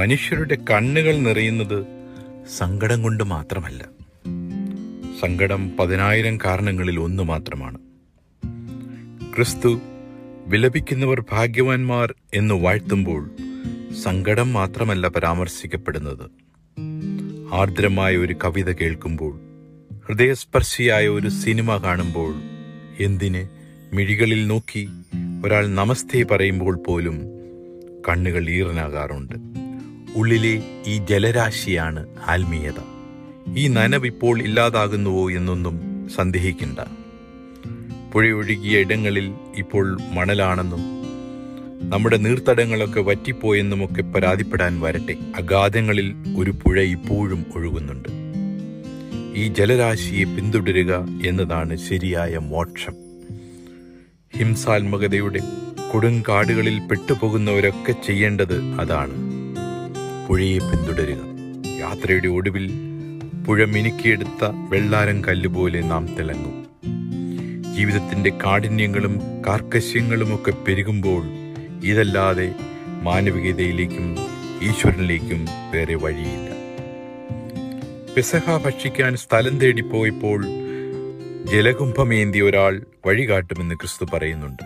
മനുഷ്യരുടെ കണ്ണുകൾ നിറയുന്നത് സങ്കടം കൊണ്ട് മാത്രമല്ല. സങ്കടം പതിനായിരം കാരണങ്ങളിൽ ഒന്ന് മാത്രമാണ്. ക്രിസ്തു വിലപിക്കുന്നവർ ഭാഗ്യവാന്മാർ എന്ന് വാഴ്ത്തുമ്പോൾ സങ്കടം മാത്രമല്ല പരാമർശിക്കപ്പെടുന്നത്. ആർദ്രമായ ഒരു കവിത കേൾക്കുമ്പോൾ ഹൃദയസ്പർശിയായ ഒരു സിനിമ കാണുമ്പോൾ എന്തിന് മിഴികളിൽ നോക്കി ഒരാൾ നമസ്തേ പറയുമ്പോൾ പോലും കണ്ണുകൾ ഈറനാകാറുണ്ട്. ഉള്ളിലെ ഈ ജലരാശിയാണ് ആത്മീയത. ഈ നനവ് ഇപ്പോൾ ഇല്ലാതാകുന്നുവോ എന്നൊന്നും സന്ദേഹിക്കണ്ട. പുഴയൊഴുകിയ ഇടങ്ങളിൽ ഇപ്പോൾ മണലാണെന്നും നമ്മുടെ നീർത്തടങ്ങളൊക്കെ വറ്റിപ്പോയെന്നുമൊക്കെ പരാതിപ്പെടാൻ വരട്ടെ. അഗാധങ്ങളിൽ ഒരു പുഴ ഇപ്പോഴും ഒഴുകുന്നുണ്ട്. ഈ ജലരാശിയെ പിന്തുടരുക എന്നതാണ് ശരിയായ മോക്ഷം. ഹിംസാത്മകതയുടെ കൊടുങ്കാടുകളിൽ പെട്ടുപോകുന്നവരൊക്കെ ചെയ്യേണ്ടത് അതാണ്. പുഴയെ പിന്തുടരുക. യാത്രയുടെ ഒടുവിൽ പുഴ മിനുക്കിയെടുത്ത വെള്ളാരം കല്ലുപോലെ നാം തിളങ്ങും. ജീവിതത്തിന്റെ കാഠിന്യങ്ങളും കാർക്കശ്യങ്ങളുമൊക്കെ പെരുകുമ്പോൾ ഇതല്ലാതെ മാനവികതയിലേക്കും ഈശ്വരനിലേക്കും വേറെ വഴിയില്ല. പെസഹ ഭക്ഷിക്കാൻ സ്ഥലം തേടിപ്പോയപ്പോൾ ജലകുംഭമേന്തിയ ഒരാൾ വഴികാട്ടുമെന്ന് ക്രിസ്തു പറയുന്നുണ്ട്.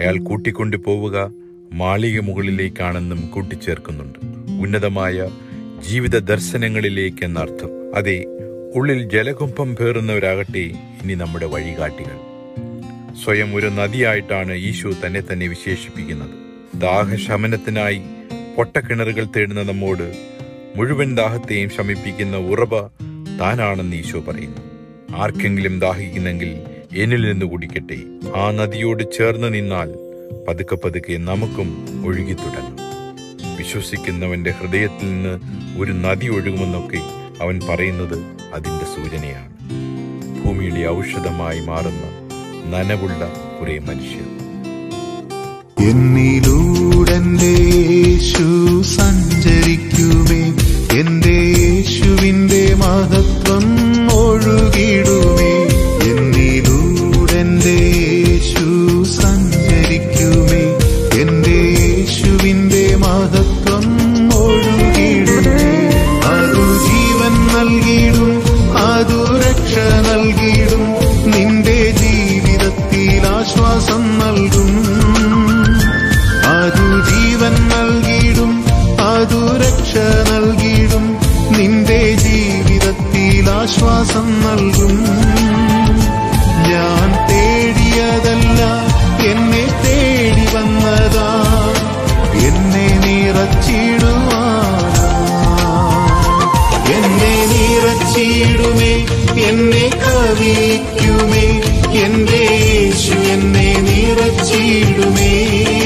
അയാൾ കൂട്ടിക്കൊണ്ടു പോവുക മാളിക മുകളിലേക്കാണെന്നും കൂട്ടിച്ചേർക്കുന്നുണ്ട്. ഉന്നതമായ ജീവിത ദർശനങ്ങളിലേക്ക് എന്നർത്ഥം. അതെ ഉള്ളിൽ ജലകുംഭം പേറുന്നവരാകട്ടെ ഇനി നമ്മുടെ വഴികാട്ടികൾ. സ്വയം ഒരു നദിയായിട്ടാണ് ഈശു തന്നെ തന്നെ വിശേഷിപ്പിക്കുന്നത്. ദാഹശമനത്തിനായി പൊട്ടക്കിണറുകൾ തേടുന്ന നമ്മോട് മുഴുവൻ ദാഹത്തെയും ശമിപ്പിക്കുന്ന ഉറവ താനാണെന്ന് ഈശോ പറയുന്നു. ആർക്കെങ്കിലും ദാഹിക്കുന്നെങ്കിൽ എന്നിൽ നിന്ന് കുടിക്കട്ടെ. ആ നദിയോട് ചേർന്ന് നിന്നാൽ പതുക്കെ പതുക്കെ നമുക്കും ഒഴുകി തുടങ്ങും വിശ്വസിക്കുന്നവന്റെ ഹൃദയത്തിൽ നിന്ന് ഒരു നദി ഒഴുകുമെന്നൊക്കെ അവൻ പറയുന്നത് അതിന്റെ സൂചനയാണ്. ഭൂമിയുടെ ഔഷധമായി മാറുന്ന നനവുള്ള കുറെ മനുഷ്യർ എന്നിലൂടെന്റെ ആശ്വാസം നൽകും. ഞാൻ തേടിയതല്ല എന്നെ തേടി വന്നതാ. എന്നെ നിറച്ചിടുവാനാ. എന്നെ നിറച്ചിടുമേ എന്നെ കവിക്കുമേ. എന്റെ യേശു എന്നെ നിറച്ചിടുമേ.